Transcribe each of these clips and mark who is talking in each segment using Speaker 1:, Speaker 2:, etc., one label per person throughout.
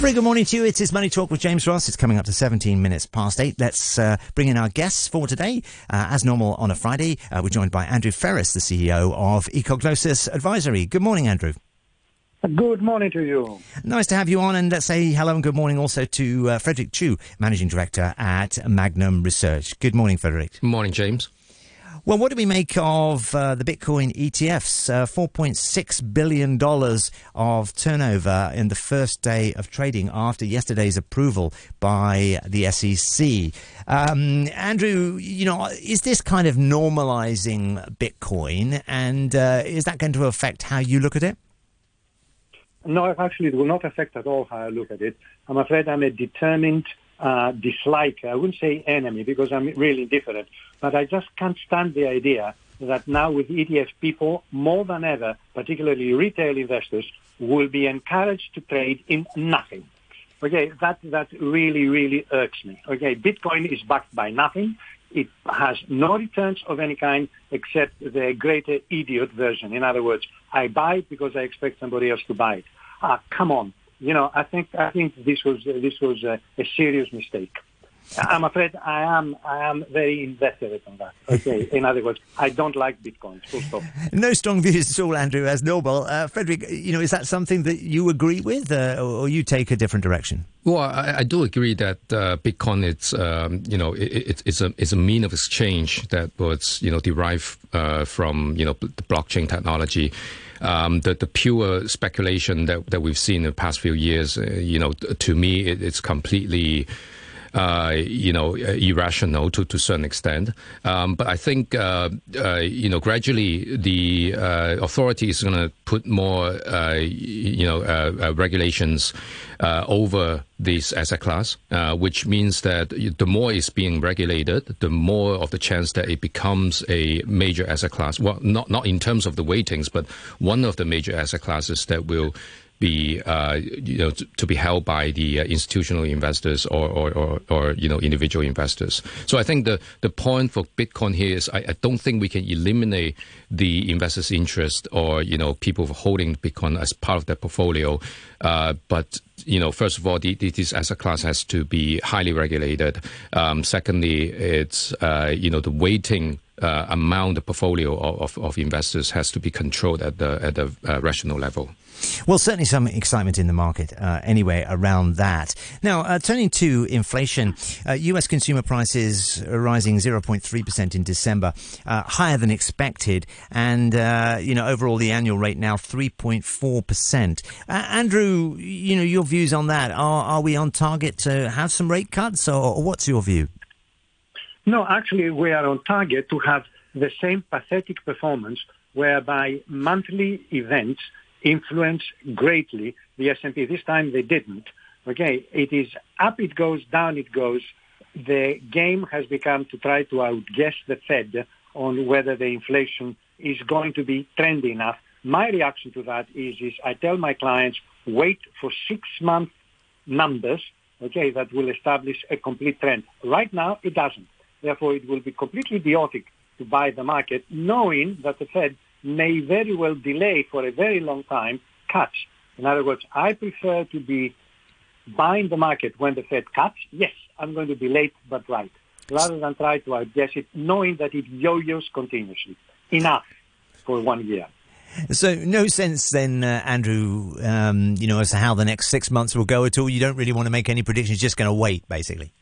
Speaker 1: A very good morning to you. It is Money Talk with James Ross. It's coming up to 17 minutes past eight. Let's uh, bring in our guests for today. Uh, as normal on a Friday, uh, we're joined by Andrew Freris, the CEO of Ecognosis Advisory. Good morning, Andrew.
Speaker 2: Good morning to you.
Speaker 1: Nice to have you on, and let's say hello and good morning also to uh, Frederick Chu, Managing Director at Magnum Research. Good morning, Frederick.
Speaker 3: Good morning, James.
Speaker 1: Well, what do we make of uh, the Bitcoin ETFs? Uh, $4.6 billion of turnover in the first day of trading after yesterday's approval by the SEC. Um, Andrew, you know, is this kind of normalizing Bitcoin, and uh, is that going to affect how you look at it?
Speaker 2: No, actually, it will not affect at all how I look at it. I'm afraid I'm a determined uh, dislike. I wouldn't say enemy because I'm really indifferent, but I just can't stand the idea that now with ETF people more than ever, particularly retail investors, will be encouraged to trade in nothing. Okay, that, that really, really irks me. Okay, Bitcoin is backed by nothing. It has no returns of any kind except the greater idiot version. In other words, I buy because I expect somebody else to buy it. Ah, come on you know, I think I think this was uh, this was a, a serious mistake. I'm afraid I am I am very invested on that. Okay. In other words, I don't like Bitcoin. Full stop.
Speaker 1: No strong views at all, Andrew, as Noble. Uh, Frederick, you know, is that something that you agree with, uh, or, you take a different direction?
Speaker 3: Well, I, I do agree that uh, Bitcoin is, um, you know, it, it's a it's a mean of exchange that was, you know, derived uh, from, you know, the blockchain technology um, the, the pure speculation that, that we've seen in the past few years, uh, you know, to me, it, it's completely uh, you know, uh, irrational to, to certain extent. Um, but I think, uh, uh, you know, gradually the authority is going to put more, you know, regulations over this asset class, which means that the more it's being regulated, the more of the chance that it becomes a major asset class. Well, not not in terms of the weightings, but one of the major asset classes that will be uh, you know to, to, be held by the uh, institutional investors or, or, or, or, you know individual investors. So I think the the point for Bitcoin here is I, I don't think we can eliminate the investors' interest or you know people holding Bitcoin as part of their portfolio. Uh, but you know, first of all, this asset class has to be highly regulated. Um, secondly, it's uh, you know the weighting uh, amount the portfolio of, of, investors has to be controlled at the at the uh, rational level.
Speaker 1: Well, certainly some excitement in the market uh, anyway around that. Now, uh, turning to inflation, U.S. Uh, consumer prices rising 0.3% in December, uh, higher than expected, and you know overall the annual rate now 3.4%. Andrew, you know your views on that? Are are we on target to have some rate cuts, or what's your view?
Speaker 2: No, actually, we are on target to have the same pathetic performance whereby monthly events influence greatly the S&P. This time they didn't. Okay, it is up it goes, down it goes. The game has become to try to outguess the Fed on whether the inflation is going to be trendy enough. My reaction to that is, is I tell my clients, wait for six month numbers, okay, that will establish a complete trend. Right now, it doesn't. Therefore, it will be completely idiotic to buy the market, knowing that the Fed may very well delay for a very long time cuts. In other words, I prefer to be buying the market when the Fed cuts. Yes, I'm going to be late, but right. Rather than try to outguess it, knowing that it yo-yos continuously. Enough for one year.
Speaker 1: So, no sense then, uh, Andrew, um, you know, as to how the next six months will go at all. You don't really want to make any predictions, just going to wait, basically.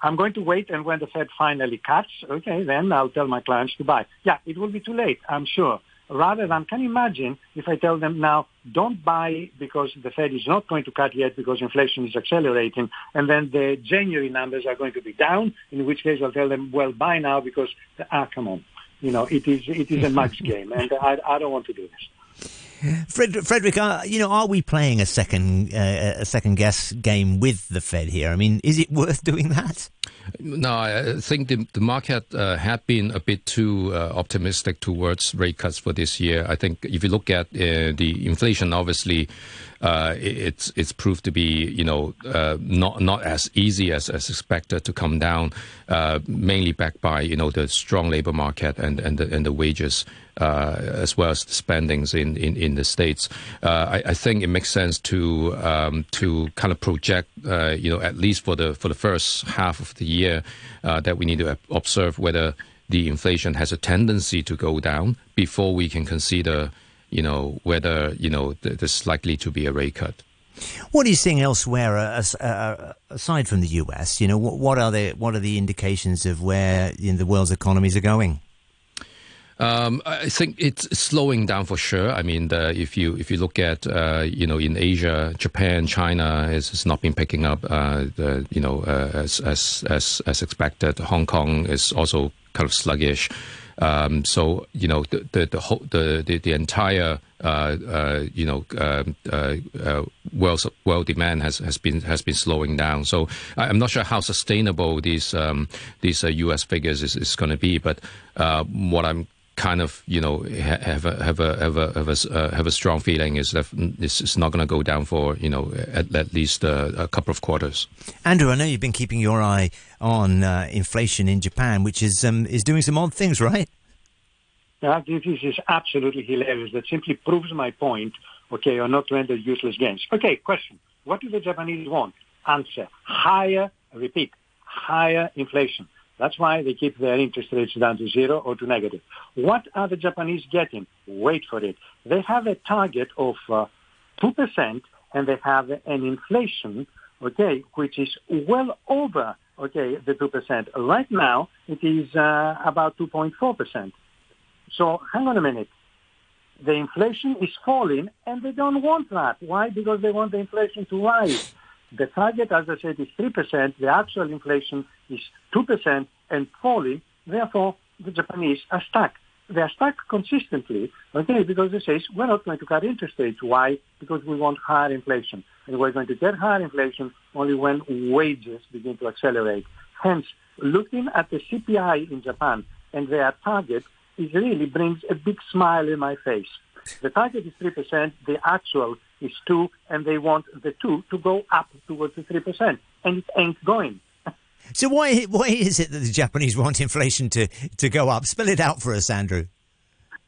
Speaker 2: I'm going to wait, and when the Fed finally cuts, okay, then I'll tell my clients to buy. Yeah, it will be too late, I'm sure. Rather than, can you imagine if I tell them now, don't buy because the Fed is not going to cut yet because inflation is accelerating, and then the January numbers are going to be down, in which case I'll tell them, well, buy now because, ah, come on. You know, it is, it is a max game, and I, I don't want to do this.
Speaker 1: Fred, Frederick, uh, you know, are we playing a second uh, a second guess game with the Fed here? I mean, is it worth doing that?
Speaker 3: No, I think the, the market uh, had been a bit too uh, optimistic towards rate cuts for this year. I think if you look at uh, the inflation, obviously, uh, it's it's proved to be you know not not as easy as, as expected to come down, mainly backed by you know the strong labor market and and the, and the wages. Uh, as well as the spendings in, in, in the states, uh, I, I, think it makes sense to um, to kind of project, uh, you know, at least for the for the first half of the year, that we need to observe whether the inflation has a tendency to go down before we can consider you know, whether, you know, there's likely to be a rate cut.
Speaker 1: What are you seeing elsewhere uh, uh, aside from the US? You know, what, are the what are the indications of where you know, the world's economies are going?
Speaker 3: Um, I think it's slowing down for sure. I mean, the, if you if you look at uh, you know in Asia, Japan, China has, not been picking up uh, the, you know uh, as, as as as expected. Hong Kong is also kind of sluggish. Um, so you know the the the whole, the, the, the entire uh, uh, you know um, uh, uh, world world demand has, has been has been slowing down. So I'm not sure how sustainable these um, these U.S. Uh, figures is, is going to be. But uh, what I'm kind of you know have a have a have a have a, uh, have a strong feeling is that this is not going to go down for you know at, at least uh, a couple of quarters.
Speaker 1: Andrew, I know you've been keeping your eye on uh, inflation in Japan, which is um, is doing some odd things, right?
Speaker 2: Yeah, this is absolutely hilarious. That simply proves my point. Okay, or not to enter useless games. Okay, question: What do the Japanese want? Answer: higher. Repeat: higher inflation. That's why they keep their interest rates down to zero or to negative. What are the Japanese getting? Wait for it. They have a target of uh, 2% and they have an inflation, okay, which is well over, okay, the 2%. Right now, it is uh, about 2.4%. So hang on a minute. The inflation is falling and they don't want that. Why? Because they want the inflation to rise. The target, as I said, is 3%. The actual inflation is 2% and falling. Therefore, the Japanese are stuck. They are stuck consistently, okay, because they say, we're not going to cut interest rates. Why? Because we want higher inflation. And we're going to get higher inflation only when wages begin to accelerate. Hence, looking at the CPI in Japan and their target is really brings a big smile in my face. The target is 3%, the actual is 2 and they want the 2 to go up towards the 3%. And it ain't going.
Speaker 1: So why why is it that the Japanese want inflation to, to go up? Spell it out for us, Andrew.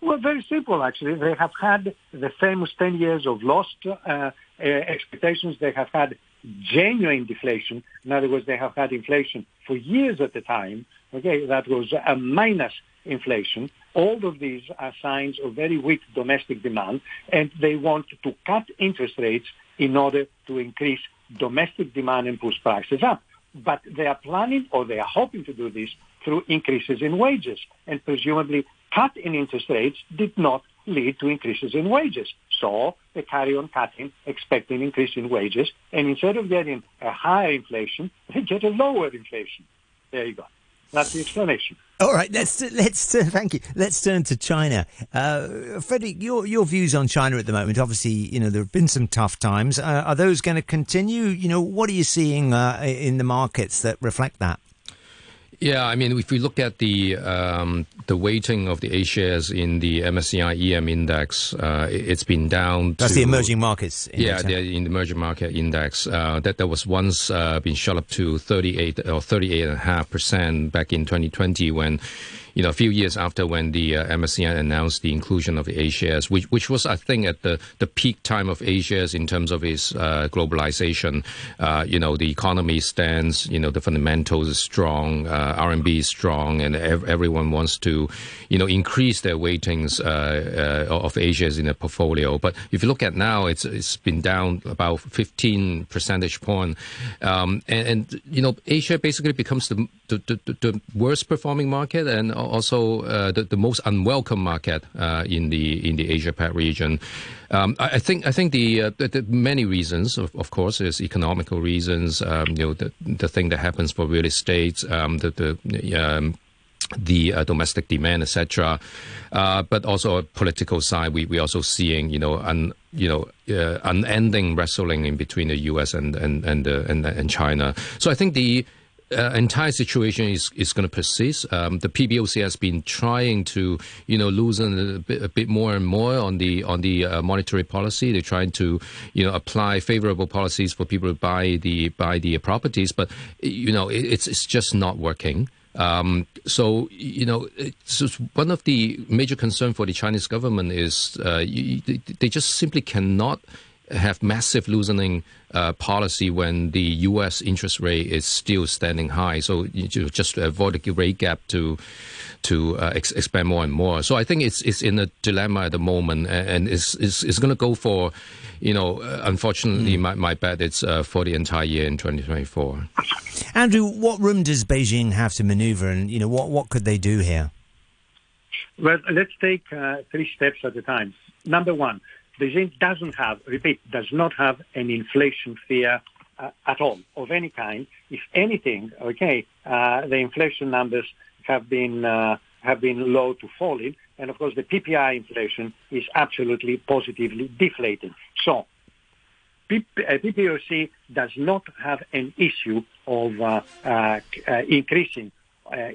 Speaker 2: Well, very simple, actually. They have had the famous 10 years of lost uh, uh, expectations. They have had genuine deflation. In other words, they have had inflation for years at a time. Okay, that was a minus inflation. All of these are signs of very weak domestic demand, and they want to cut interest rates in order to increase domestic demand and push prices up. But they are planning or they are hoping to do this through increases in wages, and presumably cut in interest rates did not lead to increases in wages. So they carry on cutting, expecting increase in wages, and instead of getting a higher inflation, they get a lower inflation. There you go. That's the explanation.
Speaker 1: All right, let's let's uh, thank you. Let's turn to China, uh, Freddie. Your your views on China at the moment. Obviously, you know there have been some tough times. Uh, are those going to continue? You know, what are you seeing uh, in the markets that reflect that?
Speaker 3: Yeah, I mean, if we look at the um, the weighting of the A shares in the MSCI EM index, uh, it's been down.
Speaker 1: That's to, the emerging markets.
Speaker 3: Index, yeah, in the emerging market index, uh, that that was once uh, been shot up to 38 or 38 and a half percent back in 2020 when you know, a few years after when the uh, MSCI announced the inclusion of the A shares, which, which was, I think, at the, the peak time of A shares in terms of its uh, globalization. Uh, you know, the economy stands, you know, the fundamentals is strong, uh, RMB is strong, and ev- everyone wants to, you know, increase their weightings uh, uh, of A shares in their portfolio. But if you look at now, it's it's been down about 15 percentage point, um, and, and, you know, A share basically becomes the the, the, the worst performing market and also uh, the, the most unwelcome market uh, in the in the Asia Pac region. Um, I, I, think I think the, uh, the, the many reasons, of, of, course, is economical reasons. Um, you know, the the thing that happens for real estate, um, the the um, the uh, domestic demand, etc. Uh, but also a political side, we we also seeing you know un, you know uh, unending wrestling in between the U.S. and and and, and, and China. So I think the uh, entire situation is, is going to persist. Um, the PBOC has been trying to, you know, loosen a bit, a bit more and more on the on the uh, monetary policy. They're trying to, you know, apply favorable policies for people to buy the buy the properties, but you know, it, it's it's just not working. Um, so you know, one of the major concern for the Chinese government is uh, you, they just simply cannot have massive loosening uh, policy when the U.S. interest rate is still standing high. So you just to avoid the rate gap to to uh, ex- expand more and more. So I think it's it's in a dilemma at the moment, and it's it's, it's going to go for, you know, uh, unfortunately, mm. my, my bet it's uh, for the entire year in 2024.
Speaker 1: Andrew, what room does Beijing have to maneuver, and you know what what could they do here?
Speaker 2: Well, let's take uh, three steps at a time. Number one, Beijing doesn't have, repeat, does not have an inflation fear uh, at all of any kind. If anything, okay, uh, the inflation numbers have been uh, have been low to falling, and of course the PPI inflation is absolutely positively deflating. So. PBOC uh, does not have an issue of uh, uh, increasing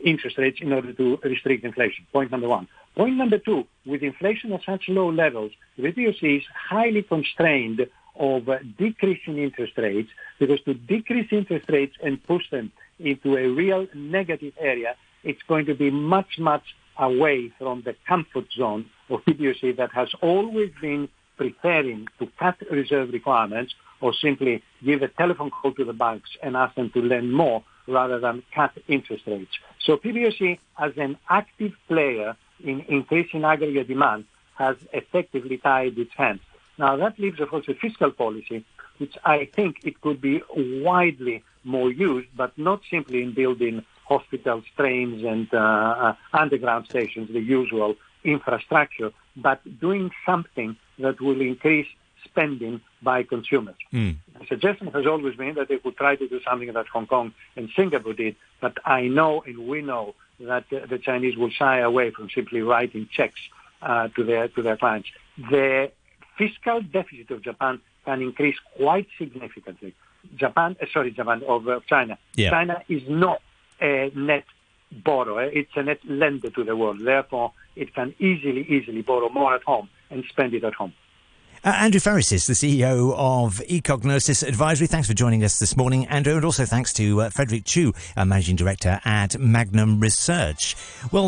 Speaker 2: interest rates in order to restrict inflation. Point number one. Point number two, with inflation at such low levels, the BOC is highly constrained of decreasing interest rates because to decrease interest rates and push them into a real negative area, it's going to be much, much away from the comfort zone of PBOC that has always been preferring to cut reserve requirements or simply give a telephone call to the banks and ask them to lend more rather than cut interest rates. So PBOC as an active player in increasing aggregate demand has effectively tied its hands. Now that leaves, of course, a fiscal policy, which I think it could be widely more used, but not simply in building hospitals, trains, and uh, uh, underground stations, the usual infrastructure, but doing something that will increase spending by consumers. Mm. The suggestion has always been that they could try to do something that Hong Kong and Singapore did, but I know and we know that the Chinese will shy away from simply writing checks uh, to their to their clients. The fiscal deficit of Japan can increase quite significantly. Japan, uh, sorry, Japan of uh, China. Yeah. China is not a net borrower; it's a net lender to the world. Therefore, it can easily, easily borrow more at home and spend it at home.
Speaker 1: Uh, Andrew Freris is the CEO of Ecognosis Advisory. Thanks for joining us this morning, Andrew, and also thanks to uh, Frederick Chu, uh, Managing Director at Magnum Research. Well,